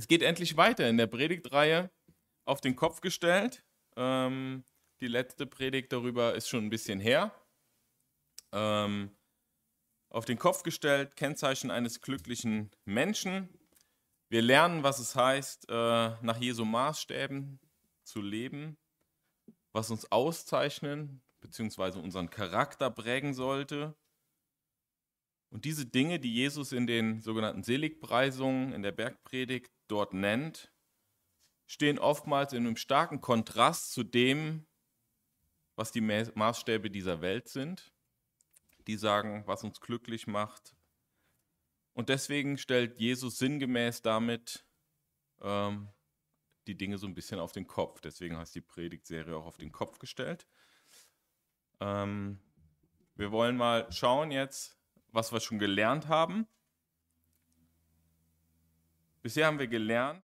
Es geht endlich weiter in der Predigtreihe auf den Kopf gestellt. Ähm, die letzte Predigt darüber ist schon ein bisschen her. Ähm, auf den Kopf gestellt, Kennzeichen eines glücklichen Menschen. Wir lernen, was es heißt, äh, nach Jesu Maßstäben zu leben, was uns auszeichnen bzw. unseren Charakter prägen sollte. Und diese Dinge, die Jesus in den sogenannten Seligpreisungen in der Bergpredigt dort nennt, stehen oftmals in einem starken Kontrast zu dem, was die Maßstäbe dieser Welt sind. Die sagen, was uns glücklich macht. Und deswegen stellt Jesus sinngemäß damit ähm, die Dinge so ein bisschen auf den Kopf. Deswegen heißt die Predigtserie auch auf den Kopf gestellt. Ähm, wir wollen mal schauen jetzt, was wir schon gelernt haben. Bisher haben wir gelernt,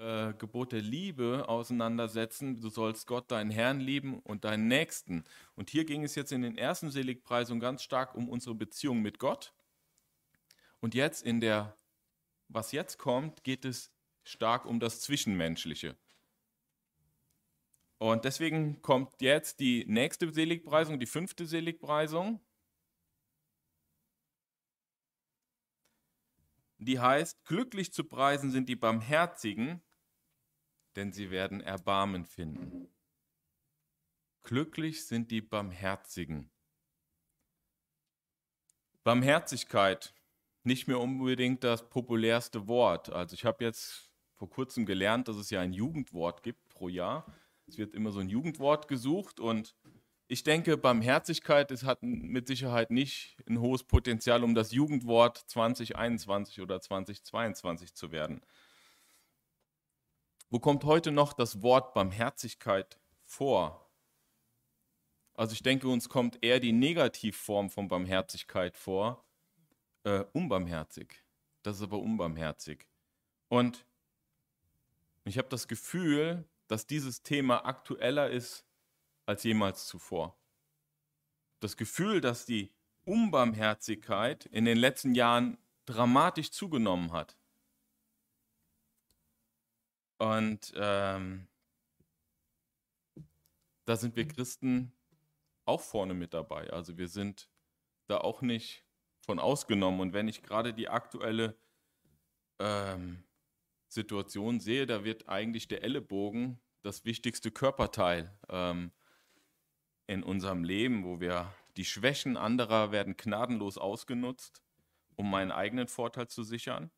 äh, Gebot der Liebe auseinandersetzen. Du sollst Gott, deinen Herrn lieben und deinen Nächsten. Und hier ging es jetzt in den ersten Seligpreisungen ganz stark um unsere Beziehung mit Gott. Und jetzt in der, was jetzt kommt, geht es stark um das Zwischenmenschliche. Und deswegen kommt jetzt die nächste Seligpreisung, die fünfte Seligpreisung. Die heißt, glücklich zu preisen sind die Barmherzigen, denn sie werden Erbarmen finden. Glücklich sind die Barmherzigen. Barmherzigkeit, nicht mehr unbedingt das populärste Wort. Also ich habe jetzt vor kurzem gelernt, dass es ja ein Jugendwort gibt pro Jahr. Es wird immer so ein Jugendwort gesucht und ich denke, Barmherzigkeit ist, hat mit Sicherheit nicht ein hohes Potenzial, um das Jugendwort 2021 oder 2022 zu werden. Wo kommt heute noch das Wort Barmherzigkeit vor? Also ich denke, uns kommt eher die Negativform von Barmherzigkeit vor. Äh, unbarmherzig. Das ist aber unbarmherzig. Und ich habe das Gefühl, dass dieses Thema aktueller ist als jemals zuvor. Das Gefühl, dass die Unbarmherzigkeit in den letzten Jahren dramatisch zugenommen hat. Und ähm, da sind wir Christen auch vorne mit dabei. Also wir sind da auch nicht von ausgenommen. Und wenn ich gerade die aktuelle ähm, Situation sehe, da wird eigentlich der Ellenbogen das wichtigste Körperteil ähm, in unserem Leben, wo wir die Schwächen anderer werden gnadenlos ausgenutzt, um meinen eigenen Vorteil zu sichern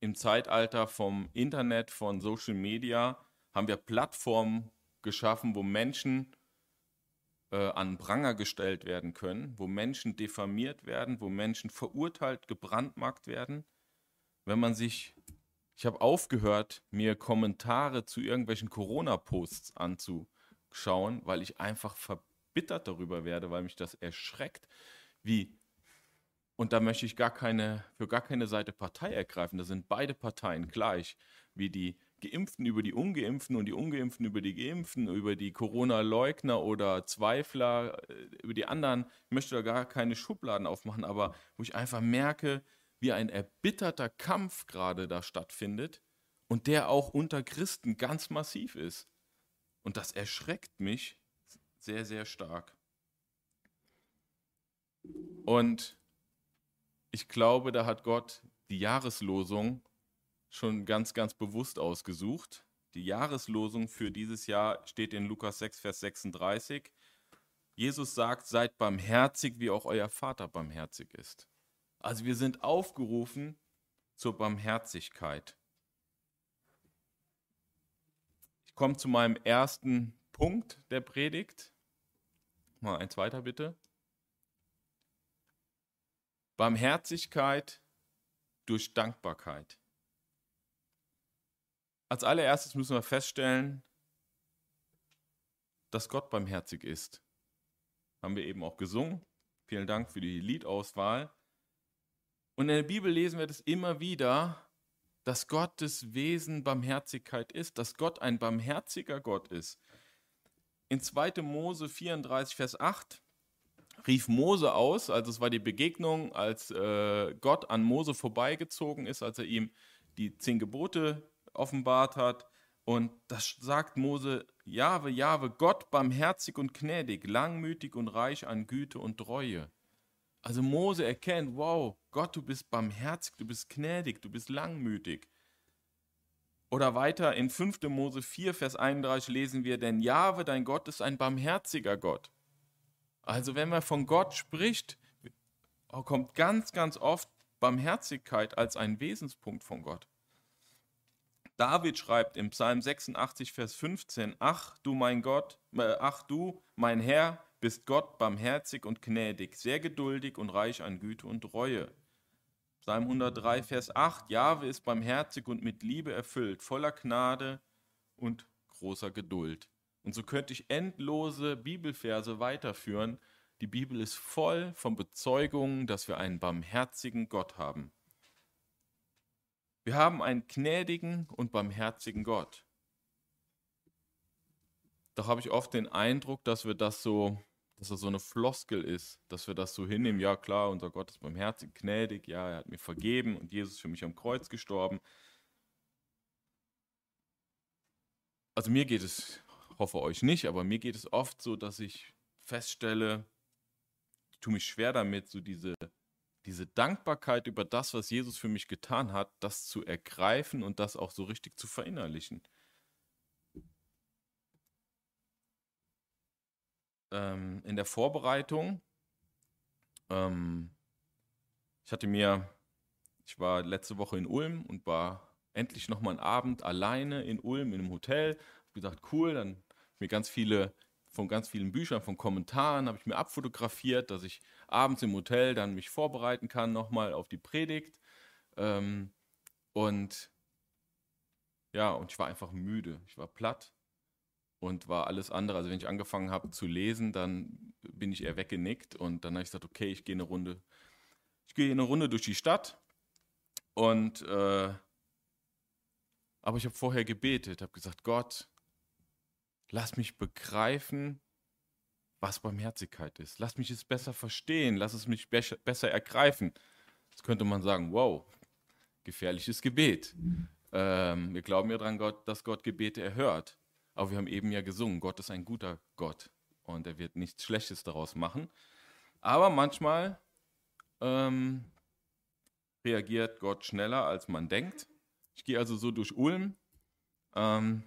im Zeitalter vom Internet, von Social Media, haben wir Plattformen geschaffen, wo Menschen äh, an Pranger gestellt werden können, wo Menschen diffamiert werden, wo Menschen verurteilt, gebrandmarkt werden. Wenn man sich Ich habe aufgehört, mir Kommentare zu irgendwelchen Corona-Posts anzuschauen, weil ich einfach verbittert darüber werde, weil mich das erschreckt, wie und da möchte ich gar keine, für gar keine Seite Partei ergreifen. Da sind beide Parteien gleich, wie die Geimpften über die Ungeimpften und die Ungeimpften über die Geimpften, über die Corona-Leugner oder Zweifler, äh, über die anderen. Ich möchte da gar keine Schubladen aufmachen, aber wo ich einfach merke, wie ein erbitterter Kampf gerade da stattfindet und der auch unter Christen ganz massiv ist. Und das erschreckt mich sehr, sehr stark. Und ich glaube, da hat Gott die Jahreslosung schon ganz, ganz bewusst ausgesucht. Die Jahreslosung für dieses Jahr steht in Lukas 6, Vers 36. Jesus sagt, seid barmherzig, wie auch euer Vater barmherzig ist. Also wir sind aufgerufen zur Barmherzigkeit. Ich komme zu meinem ersten Punkt der Predigt. Mal ein zweiter bitte. Barmherzigkeit durch Dankbarkeit. Als allererstes müssen wir feststellen, dass Gott barmherzig ist. Haben wir eben auch gesungen. Vielen Dank für die Liedauswahl. Und in der Bibel lesen wir das immer wieder, dass Gottes Wesen Barmherzigkeit ist, dass Gott ein barmherziger Gott ist. In 2. Mose 34, Vers 8 rief Mose aus, also es war die Begegnung, als äh, Gott an Mose vorbeigezogen ist, als er ihm die zehn Gebote offenbart hat. Und das sagt Mose, Jahwe, Jahwe, Gott barmherzig und gnädig, langmütig und reich an Güte und Treue. Also Mose erkennt, wow, Gott, du bist barmherzig, du bist gnädig, du bist langmütig. Oder weiter in 5. Mose 4, Vers 31 lesen wir, denn Jahwe, dein Gott, ist ein barmherziger Gott also wenn man von Gott spricht, kommt ganz, ganz oft Barmherzigkeit als ein Wesenspunkt von Gott. David schreibt im Psalm 86, Vers 15, Ach du mein Gott, äh, ach du, mein Herr, bist Gott barmherzig und gnädig, sehr geduldig und reich an Güte und Reue. Psalm 103, Vers 8, Jahwe ist barmherzig und mit Liebe erfüllt, voller Gnade und großer Geduld. Und so könnte ich endlose Bibelverse weiterführen. Die Bibel ist voll von Bezeugungen, dass wir einen barmherzigen Gott haben. Wir haben einen gnädigen und barmherzigen Gott. Doch habe ich oft den Eindruck, dass wir das so, dass das so eine Floskel ist, dass wir das so hinnehmen, ja klar, unser Gott ist barmherzig, gnädig, ja, er hat mir vergeben und Jesus ist für mich am Kreuz gestorben. Also mir geht es hoffe euch nicht, aber mir geht es oft so, dass ich feststelle, ich tue mich schwer damit, so diese, diese Dankbarkeit über das, was Jesus für mich getan hat, das zu ergreifen und das auch so richtig zu verinnerlichen. Ähm, in der Vorbereitung, ähm, ich hatte mir, ich war letzte Woche in Ulm und war endlich nochmal einen Abend alleine in Ulm in einem Hotel. Hab gedacht, cool, dann mir ganz viele von ganz vielen Büchern, von Kommentaren habe ich mir abfotografiert, dass ich abends im Hotel dann mich vorbereiten kann nochmal auf die Predigt. Ähm, und ja, und ich war einfach müde. Ich war platt und war alles andere. Also wenn ich angefangen habe zu lesen, dann bin ich eher weggenickt und dann habe ich gesagt, okay, ich gehe eine Runde, ich gehe eine Runde durch die Stadt und äh, aber ich habe vorher gebetet, habe gesagt, Gott, Lass mich begreifen, was Barmherzigkeit ist. Lass mich es besser verstehen. Lass es mich be besser ergreifen. Jetzt könnte man sagen, wow, gefährliches Gebet. Ähm, wir glauben ja daran, Gott, dass Gott Gebete erhört. Aber wir haben eben ja gesungen, Gott ist ein guter Gott und er wird nichts Schlechtes daraus machen. Aber manchmal ähm, reagiert Gott schneller, als man denkt. Ich gehe also so durch Ulm. Ähm,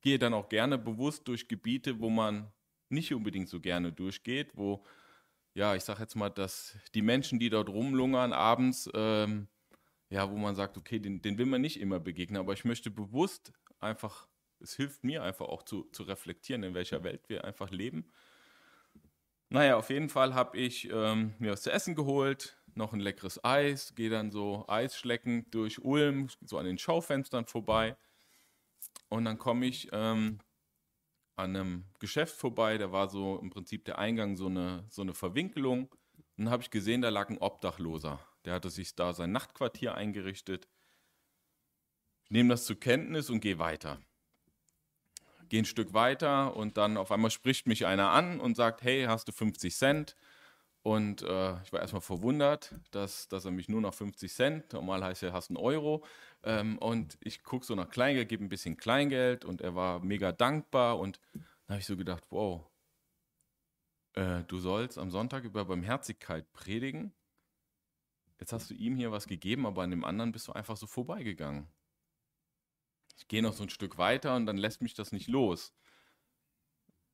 gehe dann auch gerne bewusst durch Gebiete, wo man nicht unbedingt so gerne durchgeht, wo, ja, ich sage jetzt mal, dass die Menschen, die dort rumlungern abends, ähm, ja, wo man sagt, okay, den, den will man nicht immer begegnen, aber ich möchte bewusst einfach, es hilft mir einfach auch zu, zu reflektieren, in welcher Welt wir einfach leben. Naja, auf jeden Fall habe ich ähm, mir was zu essen geholt, noch ein leckeres Eis, gehe dann so Eisschlecken durch Ulm, so an den Schaufenstern vorbei. Und dann komme ich ähm, an einem Geschäft vorbei, da war so im Prinzip der Eingang so eine, so eine Verwinkelung. Und dann habe ich gesehen, da lag ein Obdachloser. Der hatte sich da sein Nachtquartier eingerichtet. Ich nehme das zur Kenntnis und gehe weiter. Gehe ein Stück weiter und dann auf einmal spricht mich einer an und sagt, hey, hast du 50 Cent? Und äh, ich war erstmal verwundert, dass, dass er mich nur noch 50 Cent, normal heißt er, hast einen Euro. Ähm, und ich gucke so nach Kleingeld, gebe ein bisschen Kleingeld und er war mega dankbar. Und dann habe ich so gedacht, wow, äh, du sollst am Sonntag über Barmherzigkeit predigen. Jetzt hast du ihm hier was gegeben, aber an dem anderen bist du einfach so vorbeigegangen. Ich gehe noch so ein Stück weiter und dann lässt mich das nicht los.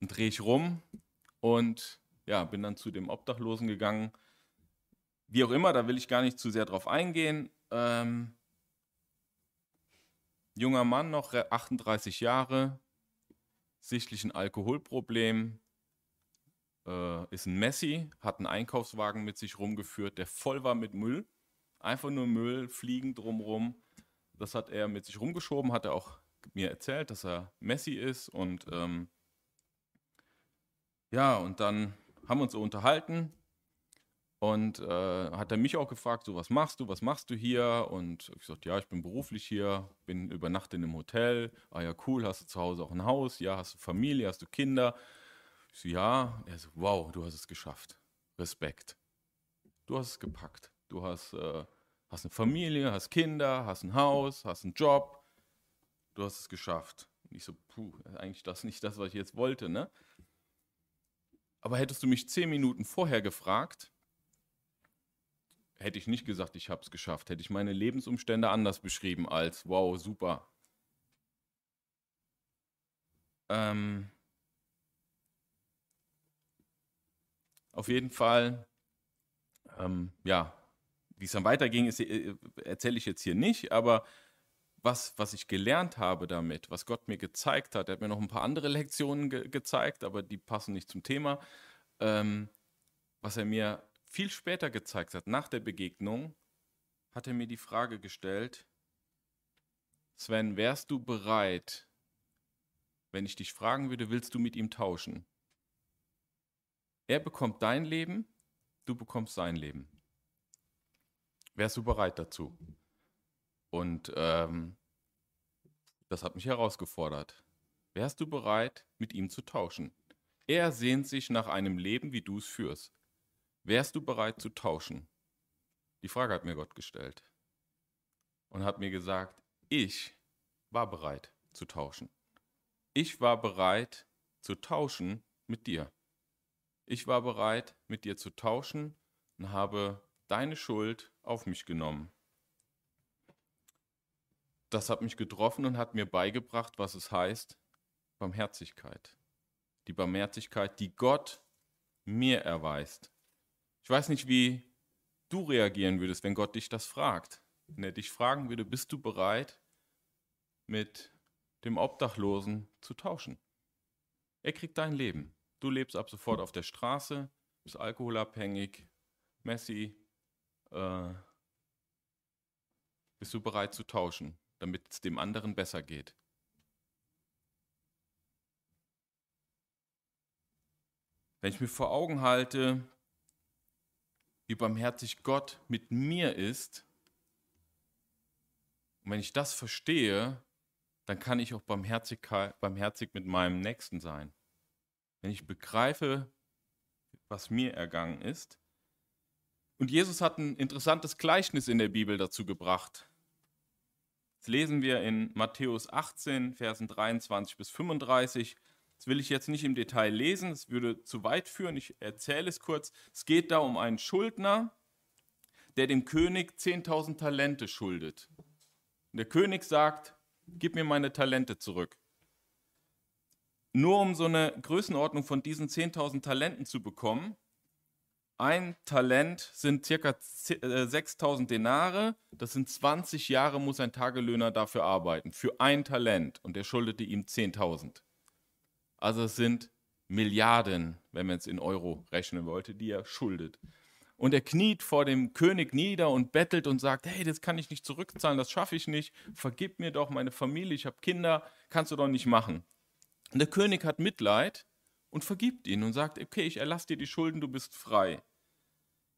Dann drehe ich rum und ja, bin dann zu dem Obdachlosen gegangen. Wie auch immer, da will ich gar nicht zu sehr drauf eingehen. Ähm, junger Mann, noch 38 Jahre, sichtlich ein Alkoholproblem, äh, ist ein Messi, hat einen Einkaufswagen mit sich rumgeführt, der voll war mit Müll. Einfach nur Müll, Fliegen drumrum. Das hat er mit sich rumgeschoben, hat er auch mir erzählt, dass er Messi ist. Und ähm, ja, und dann haben uns so unterhalten. Und äh, hat er mich auch gefragt, so was machst du, was machst du hier? Und ich gesagt, ja, ich bin beruflich hier, bin über Nacht in einem Hotel. Ah ja, cool, hast du zu Hause auch ein Haus? Ja, hast du Familie, hast du Kinder? Ich so, ja. Er so, wow, du hast es geschafft. Respekt. Du hast es gepackt. Du hast, äh, hast eine Familie, hast Kinder, hast ein Haus, hast einen Job. Du hast es geschafft. Und ich so, puh, eigentlich das nicht das, was ich jetzt wollte, ne? Aber hättest du mich zehn Minuten vorher gefragt, hätte ich nicht gesagt, ich habe es geschafft. Hätte ich meine Lebensumstände anders beschrieben als, wow, super. Ähm auf jeden Fall, ähm, ja, wie es dann weiterging, äh, erzähle ich jetzt hier nicht, aber was, was ich gelernt habe damit, was Gott mir gezeigt hat, er hat mir noch ein paar andere Lektionen ge gezeigt, aber die passen nicht zum Thema, ähm, was er mir viel später gezeigt hat, nach der Begegnung, hat er mir die Frage gestellt, Sven, wärst du bereit, wenn ich dich fragen würde, willst du mit ihm tauschen? Er bekommt dein Leben, du bekommst sein Leben. Wärst du bereit dazu? Und ähm, das hat mich herausgefordert. Wärst du bereit, mit ihm zu tauschen? Er sehnt sich nach einem Leben, wie du es führst. Wärst du bereit zu tauschen? Die Frage hat mir Gott gestellt und hat mir gesagt, ich war bereit zu tauschen. Ich war bereit zu tauschen mit dir. Ich war bereit, mit dir zu tauschen und habe deine Schuld auf mich genommen das hat mich getroffen und hat mir beigebracht, was es heißt, Barmherzigkeit. Die Barmherzigkeit, die Gott mir erweist. Ich weiß nicht, wie du reagieren würdest, wenn Gott dich das fragt. Wenn er dich fragen würde, bist du bereit, mit dem Obdachlosen zu tauschen? Er kriegt dein Leben. Du lebst ab sofort auf der Straße, bist alkoholabhängig, Messi. Äh, bist du bereit zu tauschen? Damit es dem anderen besser geht. Wenn ich mir vor Augen halte, wie barmherzig Gott mit mir ist, und wenn ich das verstehe, dann kann ich auch barmherzig, barmherzig mit meinem Nächsten sein. Wenn ich begreife, was mir ergangen ist. Und Jesus hat ein interessantes Gleichnis in der Bibel dazu gebracht. Das lesen wir in Matthäus 18, Versen 23 bis 35. Das will ich jetzt nicht im Detail lesen, es würde zu weit führen. Ich erzähle es kurz. Es geht da um einen Schuldner, der dem König 10.000 Talente schuldet. Und der König sagt, gib mir meine Talente zurück. Nur um so eine Größenordnung von diesen 10.000 Talenten zu bekommen, ein Talent sind circa 6000 äh, Denare. Das sind 20 Jahre, muss ein Tagelöhner dafür arbeiten. Für ein Talent. Und er schuldete ihm 10.000. Also es sind Milliarden, wenn man es in Euro rechnen wollte, die er schuldet. Und er kniet vor dem König nieder und bettelt und sagt, hey, das kann ich nicht zurückzahlen, das schaffe ich nicht, vergib mir doch meine Familie, ich habe Kinder, kannst du doch nicht machen. Und der König hat Mitleid und vergibt ihn und sagt, okay, ich erlasse dir die Schulden, du bist frei.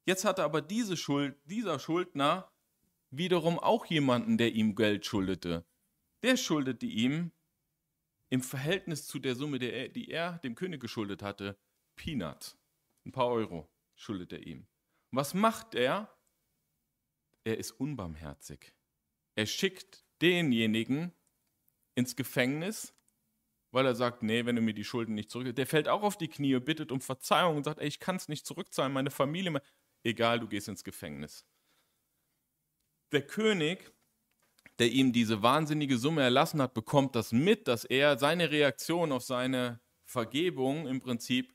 Jetzt hatte aber diese Schuld, dieser Schuldner wiederum auch jemanden, der ihm Geld schuldete. Der schuldete ihm im Verhältnis zu der Summe, die er dem König geschuldet hatte, Peanuts. Ein paar Euro schuldet er ihm. Was macht er? Er ist unbarmherzig. Er schickt denjenigen ins Gefängnis, weil er sagt, nee, wenn du mir die Schulden nicht zurück, der fällt auch auf die Knie und bittet um Verzeihung und sagt, ey, ich kann es nicht zurückzahlen, meine Familie, egal, du gehst ins Gefängnis. Der König, der ihm diese wahnsinnige Summe erlassen hat, bekommt das mit, dass er seine Reaktion auf seine Vergebung im Prinzip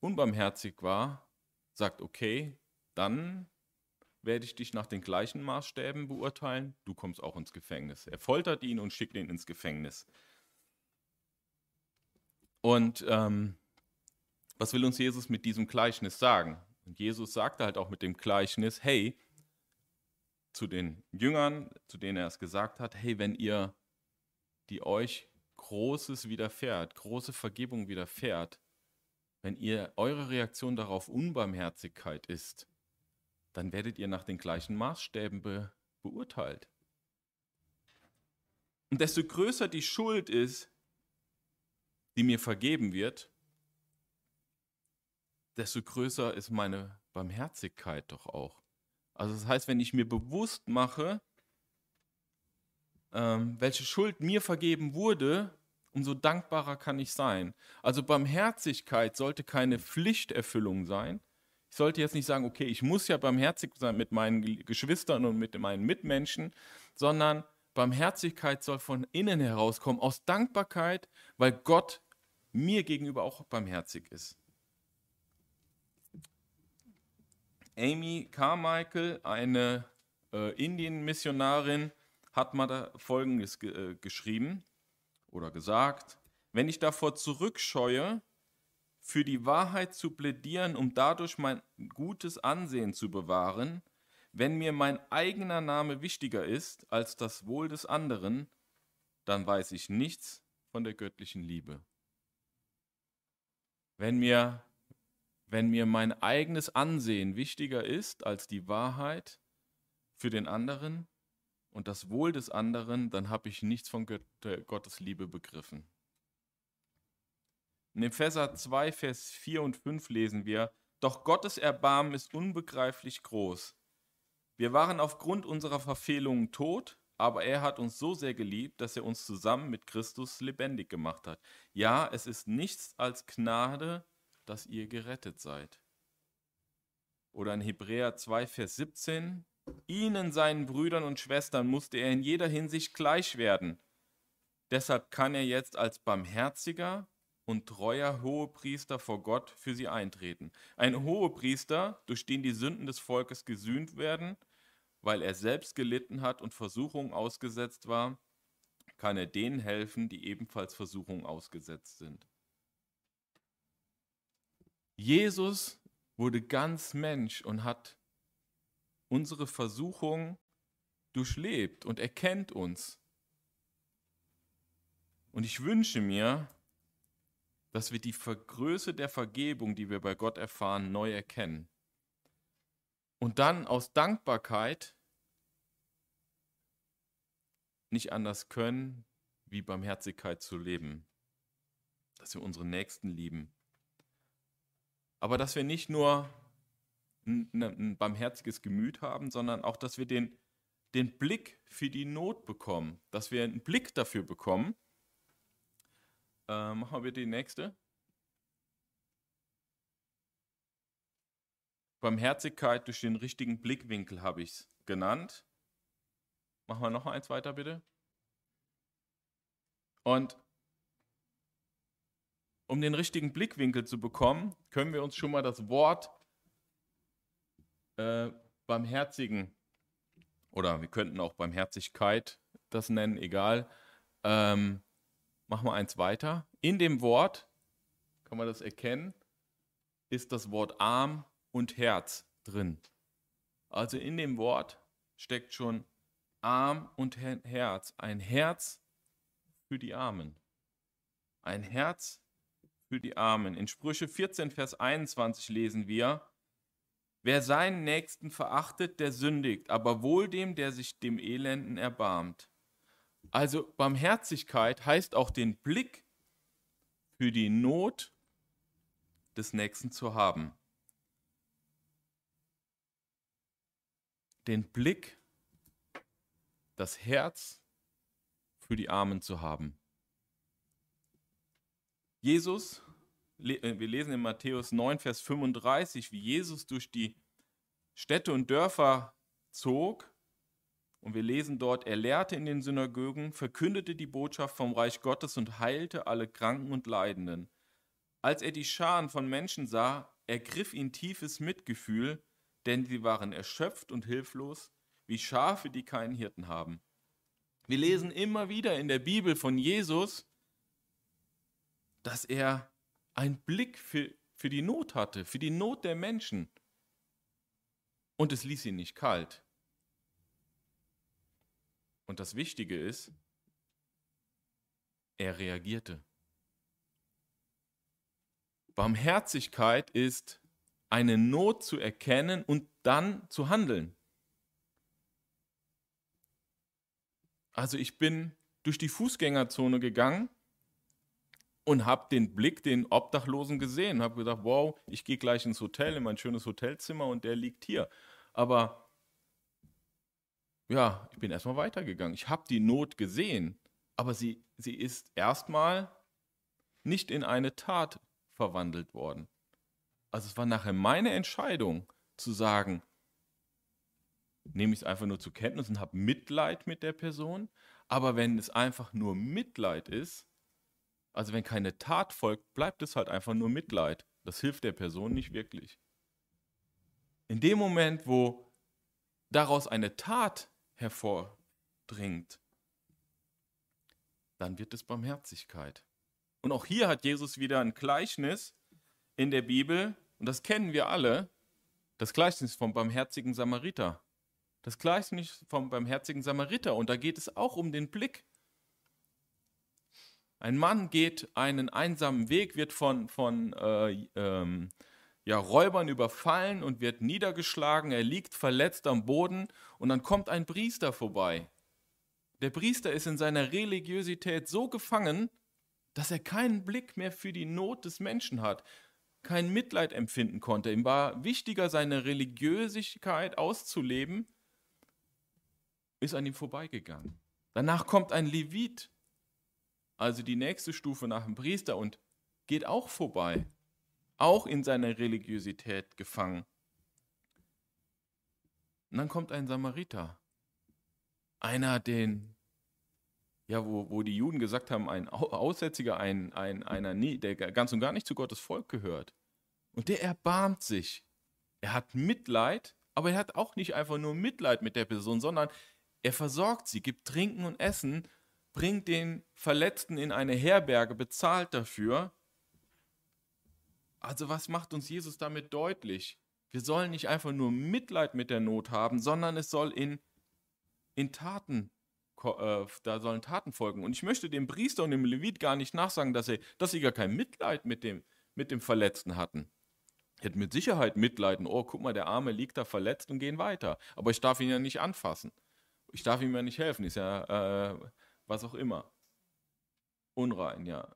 unbarmherzig war, sagt, okay, dann werde ich dich nach den gleichen Maßstäben beurteilen, du kommst auch ins Gefängnis. Er foltert ihn und schickt ihn ins Gefängnis. Und ähm, was will uns Jesus mit diesem Gleichnis sagen? Und Jesus sagte halt auch mit dem Gleichnis, hey, zu den Jüngern, zu denen er es gesagt hat, hey, wenn ihr, die euch Großes widerfährt, große Vergebung widerfährt, wenn ihr eure Reaktion darauf Unbarmherzigkeit ist, dann werdet ihr nach den gleichen Maßstäben be beurteilt. Und desto größer die Schuld ist, die mir vergeben wird, desto größer ist meine Barmherzigkeit doch auch. Also das heißt, wenn ich mir bewusst mache, ähm, welche Schuld mir vergeben wurde, umso dankbarer kann ich sein. Also Barmherzigkeit sollte keine Pflichterfüllung sein, ich sollte jetzt nicht sagen, okay, ich muss ja barmherzig sein mit meinen Geschwistern und mit meinen Mitmenschen, sondern Barmherzigkeit soll von innen herauskommen, aus Dankbarkeit, weil Gott mir gegenüber auch barmherzig ist. Amy Carmichael, eine äh, Indien-Missionarin, hat mal da Folgendes ge äh, geschrieben oder gesagt. Wenn ich davor zurückscheue, für die Wahrheit zu plädieren, um dadurch mein gutes Ansehen zu bewahren, wenn mir mein eigener Name wichtiger ist als das Wohl des anderen, dann weiß ich nichts von der göttlichen Liebe. Wenn mir, wenn mir mein eigenes Ansehen wichtiger ist als die Wahrheit für den anderen und das Wohl des anderen, dann habe ich nichts von Gottes Liebe begriffen. In Epheser 2, Vers 4 und 5 lesen wir, Doch Gottes Erbarmen ist unbegreiflich groß. Wir waren aufgrund unserer Verfehlungen tot, aber er hat uns so sehr geliebt, dass er uns zusammen mit Christus lebendig gemacht hat. Ja, es ist nichts als Gnade, dass ihr gerettet seid. Oder in Hebräer 2, Vers 17, Ihnen, seinen Brüdern und Schwestern, musste er in jeder Hinsicht gleich werden. Deshalb kann er jetzt als barmherziger und treuer Hohepriester vor Gott für sie eintreten. Ein Hohepriester, durch den die Sünden des Volkes gesühnt werden, weil er selbst gelitten hat und Versuchungen ausgesetzt war, kann er denen helfen, die ebenfalls Versuchungen ausgesetzt sind. Jesus wurde ganz Mensch und hat unsere Versuchung durchlebt und erkennt uns. Und ich wünsche mir, dass wir die Größe der Vergebung, die wir bei Gott erfahren, neu erkennen. Und dann aus Dankbarkeit nicht anders können, wie Barmherzigkeit zu leben. Dass wir unsere Nächsten lieben. Aber dass wir nicht nur ein, ein barmherziges Gemüt haben, sondern auch, dass wir den, den Blick für die Not bekommen. Dass wir einen Blick dafür bekommen, äh, machen wir die nächste. Barmherzigkeit durch den richtigen Blickwinkel habe ich es genannt. Machen wir noch eins weiter, bitte. Und um den richtigen Blickwinkel zu bekommen, können wir uns schon mal das Wort äh, Barmherzigen oder wir könnten auch Barmherzigkeit das nennen, egal. Ähm, Machen wir eins weiter. In dem Wort, kann man das erkennen, ist das Wort Arm und Herz drin. Also in dem Wort steckt schon Arm und Herz. Ein Herz für die Armen. Ein Herz für die Armen. In Sprüche 14, Vers 21 lesen wir, Wer seinen Nächsten verachtet, der sündigt, aber wohl dem, der sich dem Elenden erbarmt. Also Barmherzigkeit heißt auch den Blick für die Not des Nächsten zu haben. Den Blick, das Herz für die Armen zu haben. Jesus äh, wir lesen in Matthäus 9, Vers 35, wie Jesus durch die Städte und Dörfer zog. Und wir lesen dort, er lehrte in den Synagogen, verkündete die Botschaft vom Reich Gottes und heilte alle Kranken und Leidenden. Als er die Scharen von Menschen sah, ergriff ihn tiefes Mitgefühl, denn sie waren erschöpft und hilflos, wie Schafe, die keinen Hirten haben. Wir lesen immer wieder in der Bibel von Jesus, dass er einen Blick für, für die Not hatte, für die Not der Menschen. Und es ließ ihn nicht kalt. Und das Wichtige ist, er reagierte. Barmherzigkeit ist eine Not zu erkennen und dann zu handeln. Also ich bin durch die Fußgängerzone gegangen und habe den Blick, den Obdachlosen gesehen, habe gedacht, wow, ich gehe gleich ins Hotel, in mein schönes Hotelzimmer und der liegt hier. Aber ja, ich bin erstmal weitergegangen. Ich habe die Not gesehen, aber sie, sie ist erstmal nicht in eine Tat verwandelt worden. Also es war nachher meine Entscheidung zu sagen, nehme ich es einfach nur zur Kenntnis und habe Mitleid mit der Person. Aber wenn es einfach nur Mitleid ist, also wenn keine Tat folgt, bleibt es halt einfach nur Mitleid. Das hilft der Person nicht wirklich. In dem Moment, wo daraus eine Tat hervordringt, dann wird es Barmherzigkeit. Und auch hier hat Jesus wieder ein Gleichnis in der Bibel, und das kennen wir alle, das Gleichnis vom barmherzigen Samariter. Das Gleichnis vom barmherzigen Samariter. Und da geht es auch um den Blick. Ein Mann geht einen einsamen Weg, wird von, von äh, ähm, ja, Räubern überfallen und wird niedergeschlagen. Er liegt verletzt am Boden und dann kommt ein Priester vorbei. Der Priester ist in seiner Religiosität so gefangen, dass er keinen Blick mehr für die Not des Menschen hat, kein Mitleid empfinden konnte. Ihm war wichtiger, seine Religiösigkeit auszuleben, ist an ihm vorbeigegangen. Danach kommt ein Levit also die nächste Stufe nach dem Priester und geht auch vorbei, auch in seiner Religiosität gefangen. Und dann kommt ein Samariter, einer, den, ja, wo, wo die Juden gesagt haben, ein Aussätziger, ein, ein, einer, der ganz und gar nicht zu Gottes Volk gehört. Und der erbarmt sich. Er hat Mitleid, aber er hat auch nicht einfach nur Mitleid mit der Person, sondern er versorgt sie, gibt Trinken und Essen bringt den Verletzten in eine Herberge, bezahlt dafür. Also was macht uns Jesus damit deutlich? Wir sollen nicht einfach nur Mitleid mit der Not haben, sondern es soll in, in Taten, äh, da sollen Taten folgen. Und ich möchte dem Priester und dem Levit gar nicht nachsagen, dass, er, dass sie gar kein Mitleid mit dem, mit dem Verletzten hatten. Hat mit Sicherheit Mitleiden. Oh, guck mal, der Arme liegt da verletzt und gehen weiter. Aber ich darf ihn ja nicht anfassen. Ich darf ihm ja nicht helfen. Ist ja äh, was auch immer. Unrein, ja.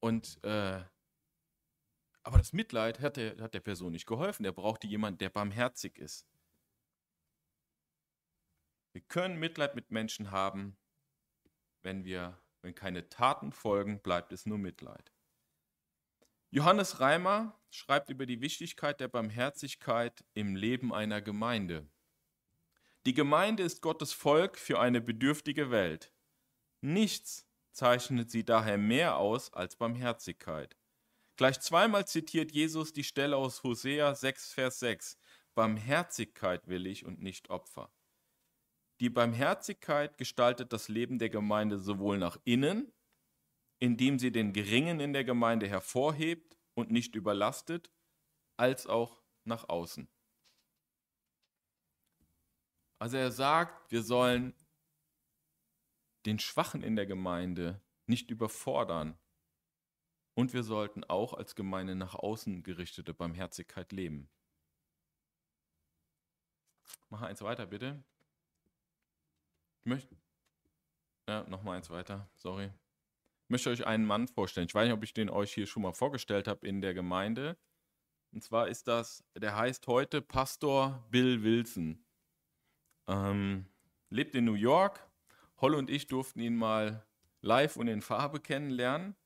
Und, äh, aber das Mitleid hat der, hat der Person nicht geholfen. Er brauchte jemanden, der barmherzig ist. Wir können Mitleid mit Menschen haben, wenn wir, wenn keine Taten folgen, bleibt es nur Mitleid. Johannes Reimer schreibt über die Wichtigkeit der Barmherzigkeit im Leben einer Gemeinde. Die Gemeinde ist Gottes Volk für eine bedürftige Welt. Nichts zeichnet sie daher mehr aus als Barmherzigkeit. Gleich zweimal zitiert Jesus die Stelle aus Hosea 6, Vers 6. Barmherzigkeit will ich und nicht Opfer. Die Barmherzigkeit gestaltet das Leben der Gemeinde sowohl nach innen, indem sie den Geringen in der Gemeinde hervorhebt und nicht überlastet, als auch nach außen. Also er sagt, wir sollen den Schwachen in der Gemeinde nicht überfordern. Und wir sollten auch als Gemeinde nach außen gerichtete Barmherzigkeit leben. Mach eins weiter, bitte. Ich möchte. Ja, nochmal eins weiter, sorry. Ich möchte euch einen Mann vorstellen. Ich weiß nicht, ob ich den euch hier schon mal vorgestellt habe in der Gemeinde. Und zwar ist das, der heißt heute Pastor Bill Wilson. Ähm, lebt in New York. Holl und ich durften ihn mal live und in Farbe kennenlernen.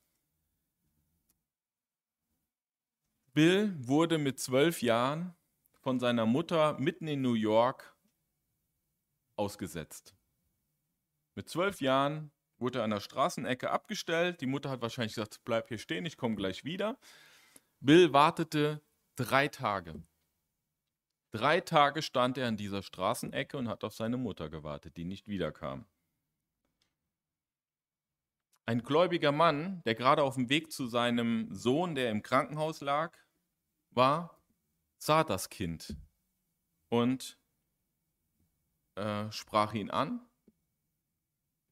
Bill wurde mit zwölf Jahren von seiner Mutter mitten in New York ausgesetzt. Mit zwölf Jahren wurde er an der Straßenecke abgestellt. Die Mutter hat wahrscheinlich gesagt, bleib hier stehen, ich komme gleich wieder. Bill wartete drei Tage. Drei Tage stand er an dieser Straßenecke und hat auf seine Mutter gewartet, die nicht wiederkam. Ein gläubiger Mann, der gerade auf dem Weg zu seinem Sohn, der im Krankenhaus lag, war, sah das Kind und äh, sprach ihn an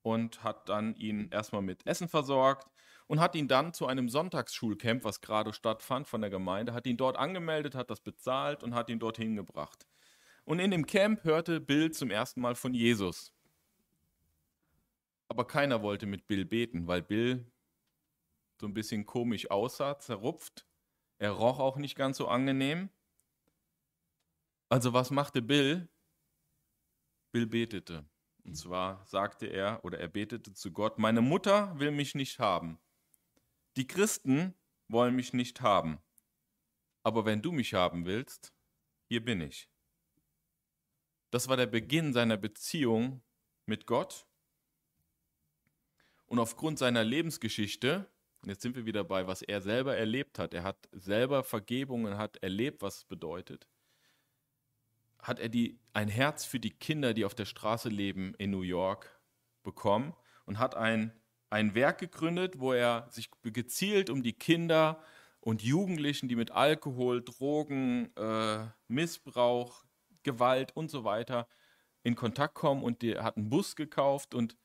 und hat dann ihn erstmal mit Essen versorgt und hat ihn dann zu einem Sonntagsschulcamp, was gerade stattfand von der Gemeinde, hat ihn dort angemeldet, hat das bezahlt und hat ihn dorthin gebracht. Und in dem Camp hörte Bill zum ersten Mal von Jesus. Aber keiner wollte mit Bill beten, weil Bill so ein bisschen komisch aussah, zerrupft. Er roch auch nicht ganz so angenehm. Also was machte Bill? Bill betete. Und zwar sagte er oder er betete zu Gott, meine Mutter will mich nicht haben. Die Christen wollen mich nicht haben. Aber wenn du mich haben willst, hier bin ich. Das war der Beginn seiner Beziehung mit Gott. Und aufgrund seiner Lebensgeschichte, jetzt sind wir wieder bei, was er selber erlebt hat, er hat selber Vergebung und hat erlebt, was es bedeutet, hat er die, ein Herz für die Kinder, die auf der Straße leben in New York, bekommen und hat ein, ein Werk gegründet, wo er sich gezielt um die Kinder und Jugendlichen, die mit Alkohol, Drogen, äh, Missbrauch, Gewalt und so weiter in Kontakt kommen und der hat einen Bus gekauft und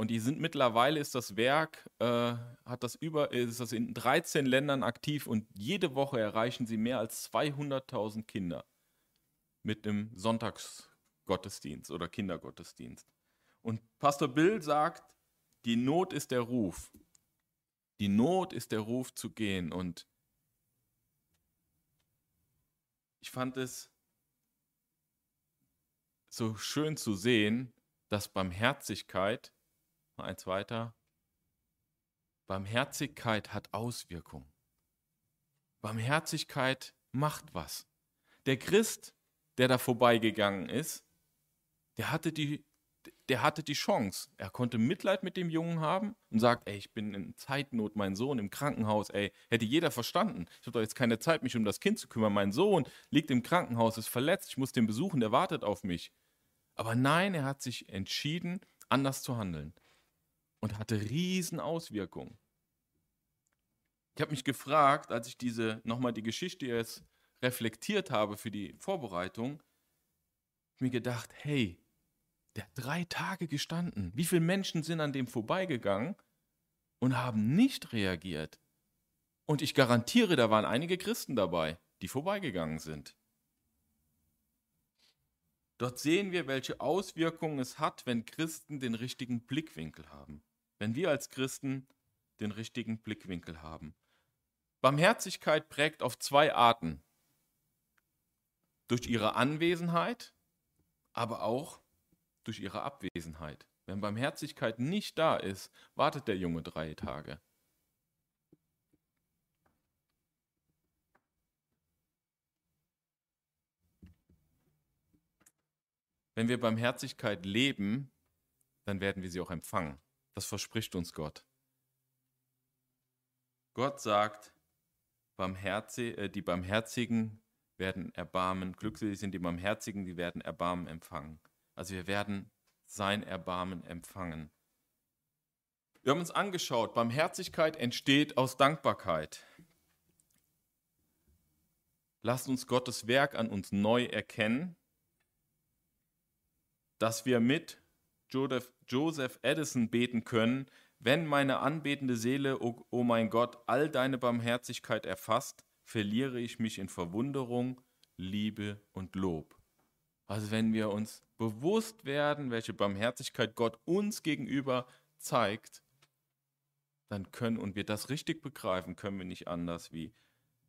und die sind mittlerweile ist das Werk, äh, hat das über, ist das in 13 Ländern aktiv und jede Woche erreichen sie mehr als 200.000 Kinder mit einem Sonntagsgottesdienst oder Kindergottesdienst. Und Pastor Bill sagt, die Not ist der Ruf. Die Not ist der Ruf zu gehen. Und ich fand es so schön zu sehen, dass Barmherzigkeit, eins weiter, Barmherzigkeit hat Auswirkungen. Barmherzigkeit macht was. Der Christ der da vorbeigegangen ist, der hatte die, der hatte die Chance. Er konnte Mitleid mit dem Jungen haben und sagt, ey, ich bin in Zeitnot, mein Sohn im Krankenhaus, ey, hätte jeder verstanden. Ich habe doch jetzt keine Zeit, mich um das Kind zu kümmern. Mein Sohn liegt im Krankenhaus, ist verletzt, ich muss den besuchen, der wartet auf mich. Aber nein, er hat sich entschieden, anders zu handeln und hatte riesen Auswirkungen. Ich habe mich gefragt, als ich diese nochmal die Geschichte jetzt reflektiert habe für die Vorbereitung, mir gedacht, hey, der hat drei Tage gestanden. Wie viele Menschen sind an dem vorbeigegangen und haben nicht reagiert? Und ich garantiere, da waren einige Christen dabei, die vorbeigegangen sind. Dort sehen wir, welche Auswirkungen es hat, wenn Christen den richtigen Blickwinkel haben. Wenn wir als Christen den richtigen Blickwinkel haben. Barmherzigkeit prägt auf zwei Arten durch ihre Anwesenheit, aber auch durch ihre Abwesenheit. Wenn Barmherzigkeit nicht da ist, wartet der Junge drei Tage. Wenn wir Barmherzigkeit leben, dann werden wir sie auch empfangen. Das verspricht uns Gott. Gott sagt, äh, die Barmherzigen werden Erbarmen, glückselig sind die Barmherzigen, die werden Erbarmen empfangen. Also wir werden sein Erbarmen empfangen. Wir haben uns angeschaut, Barmherzigkeit entsteht aus Dankbarkeit. Lasst uns Gottes Werk an uns neu erkennen. dass wir mit Joseph Edison beten können, wenn meine anbetende Seele, o oh, oh mein Gott, all deine Barmherzigkeit erfasst, verliere ich mich in Verwunderung, Liebe und Lob. Also wenn wir uns bewusst werden, welche Barmherzigkeit Gott uns gegenüber zeigt, dann können und wir das richtig begreifen, können wir nicht anders wie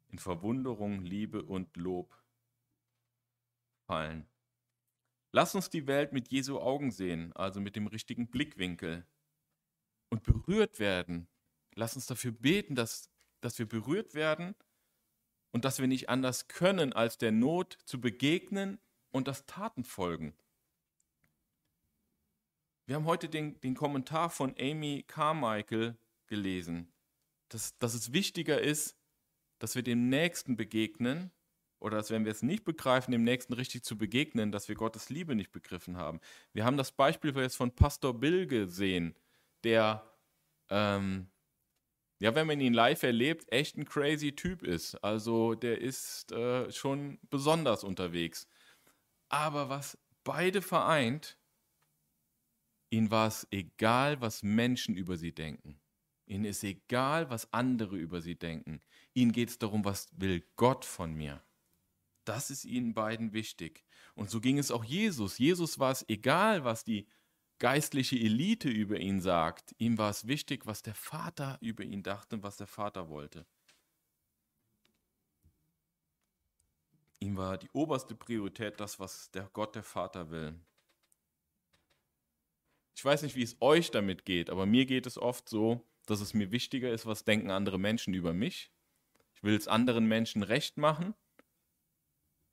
in Verwunderung, Liebe und Lob fallen. Lass uns die Welt mit Jesu Augen sehen, also mit dem richtigen Blickwinkel und berührt werden. Lass uns dafür beten, dass, dass wir berührt werden und dass wir nicht anders können, als der Not zu begegnen und das Taten folgen. Wir haben heute den, den Kommentar von Amy Carmichael gelesen, dass, dass es wichtiger ist, dass wir dem Nächsten begegnen oder dass, wenn wir es nicht begreifen, dem Nächsten richtig zu begegnen, dass wir Gottes Liebe nicht begriffen haben. Wir haben das Beispiel jetzt von Pastor Bill gesehen, der, ähm, ja, wenn man ihn live erlebt, echt ein crazy Typ ist. Also der ist äh, schon besonders unterwegs. Aber was beide vereint, ihnen war es egal, was Menschen über sie denken. Ihnen ist egal, was andere über sie denken. Ihnen geht es darum, was will Gott von mir. Das ist ihnen beiden wichtig. Und so ging es auch Jesus. Jesus war es egal, was die geistliche Elite über ihn sagt. Ihm war es wichtig, was der Vater über ihn dachte und was der Vater wollte. Ihm war die oberste Priorität das, was der Gott, der Vater will. Ich weiß nicht, wie es euch damit geht, aber mir geht es oft so, dass es mir wichtiger ist, was denken andere Menschen über mich. Ich will es anderen Menschen recht machen.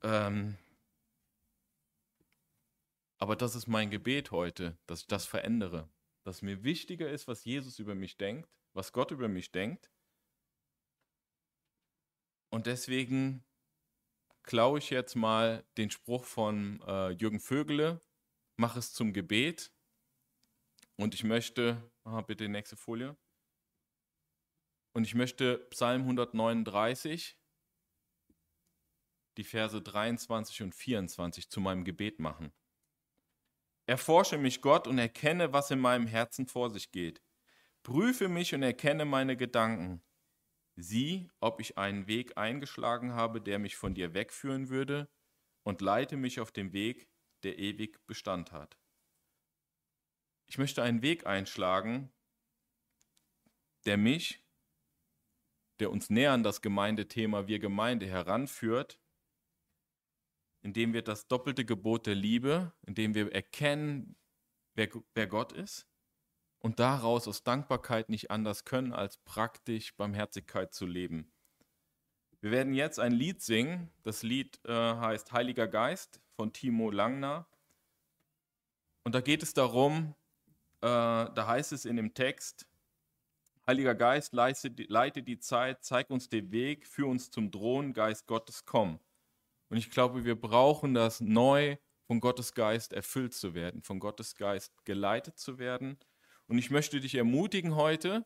Ähm, aber das ist mein Gebet heute, dass ich das verändere. Dass mir wichtiger ist, was Jesus über mich denkt, was Gott über mich denkt. Und deswegen klaue ich jetzt mal den Spruch von äh, Jürgen Vögele, mach es zum Gebet. Und ich möchte, aha, bitte nächste Folie. Und ich möchte Psalm 139, die Verse 23 und 24 zu meinem Gebet machen. Erforsche mich, Gott, und erkenne, was in meinem Herzen vor sich geht. Prüfe mich und erkenne meine Gedanken. Sieh, ob ich einen Weg eingeschlagen habe, der mich von dir wegführen würde, und leite mich auf den Weg, der ewig Bestand hat. Ich möchte einen Weg einschlagen, der mich, der uns näher an das Gemeindethema Wir Gemeinde heranführt, indem wir das doppelte Gebot der Liebe, indem wir erkennen, wer, wer Gott ist und daraus aus Dankbarkeit nicht anders können, als praktisch Barmherzigkeit zu leben. Wir werden jetzt ein Lied singen. Das Lied äh, heißt Heiliger Geist von Timo Langner. Und da geht es darum, äh, da heißt es in dem Text, Heiliger Geist, leite, die Zeit, zeig uns den Weg, führ uns zum Thron, Geist Gottes, komm. Und ich glaube, wir brauchen das neu von Gottes Geist erfüllt zu werden, von Gottes Geist geleitet zu werden. Und ich möchte dich ermutigen heute,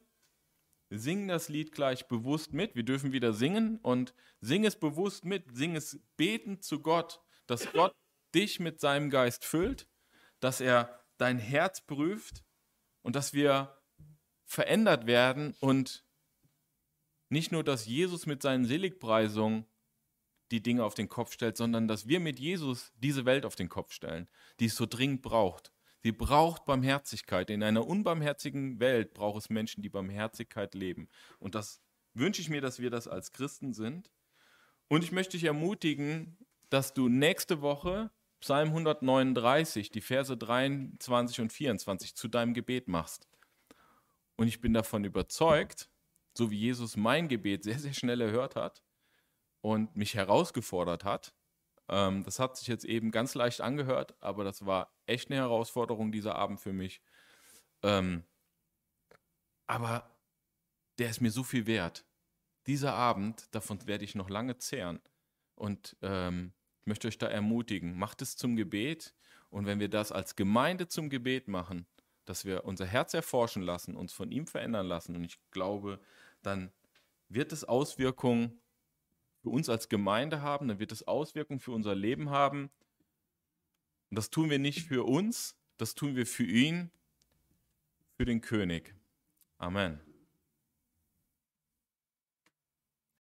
sing das Lied gleich bewusst mit. Wir dürfen wieder singen und sing es bewusst mit, sing es betend zu Gott, dass Gott dich mit seinem Geist füllt, dass er dein Herz prüft und dass wir verändert werden und nicht nur, dass Jesus mit seinen Seligpreisungen die Dinge auf den Kopf stellt, sondern dass wir mit Jesus diese Welt auf den Kopf stellen, die es so dringend braucht. Sie braucht Barmherzigkeit. In einer unbarmherzigen Welt braucht es Menschen, die Barmherzigkeit leben. Und das wünsche ich mir, dass wir das als Christen sind. Und ich möchte dich ermutigen, dass du nächste Woche Psalm 139, die Verse 23 und 24 zu deinem Gebet machst. Und ich bin davon überzeugt, so wie Jesus mein Gebet sehr, sehr schnell erhört hat, und mich herausgefordert hat. Ähm, das hat sich jetzt eben ganz leicht angehört, aber das war echt eine Herausforderung dieser Abend für mich. Ähm, aber der ist mir so viel wert. Dieser Abend, davon werde ich noch lange zehren. Und ähm, möchte euch da ermutigen, macht es zum Gebet. Und wenn wir das als Gemeinde zum Gebet machen, dass wir unser Herz erforschen lassen, uns von ihm verändern lassen, und ich glaube, dann wird es Auswirkungen für uns als Gemeinde haben, dann wird es Auswirkungen für unser Leben haben. Und das tun wir nicht für uns, das tun wir für ihn, für den König. Amen.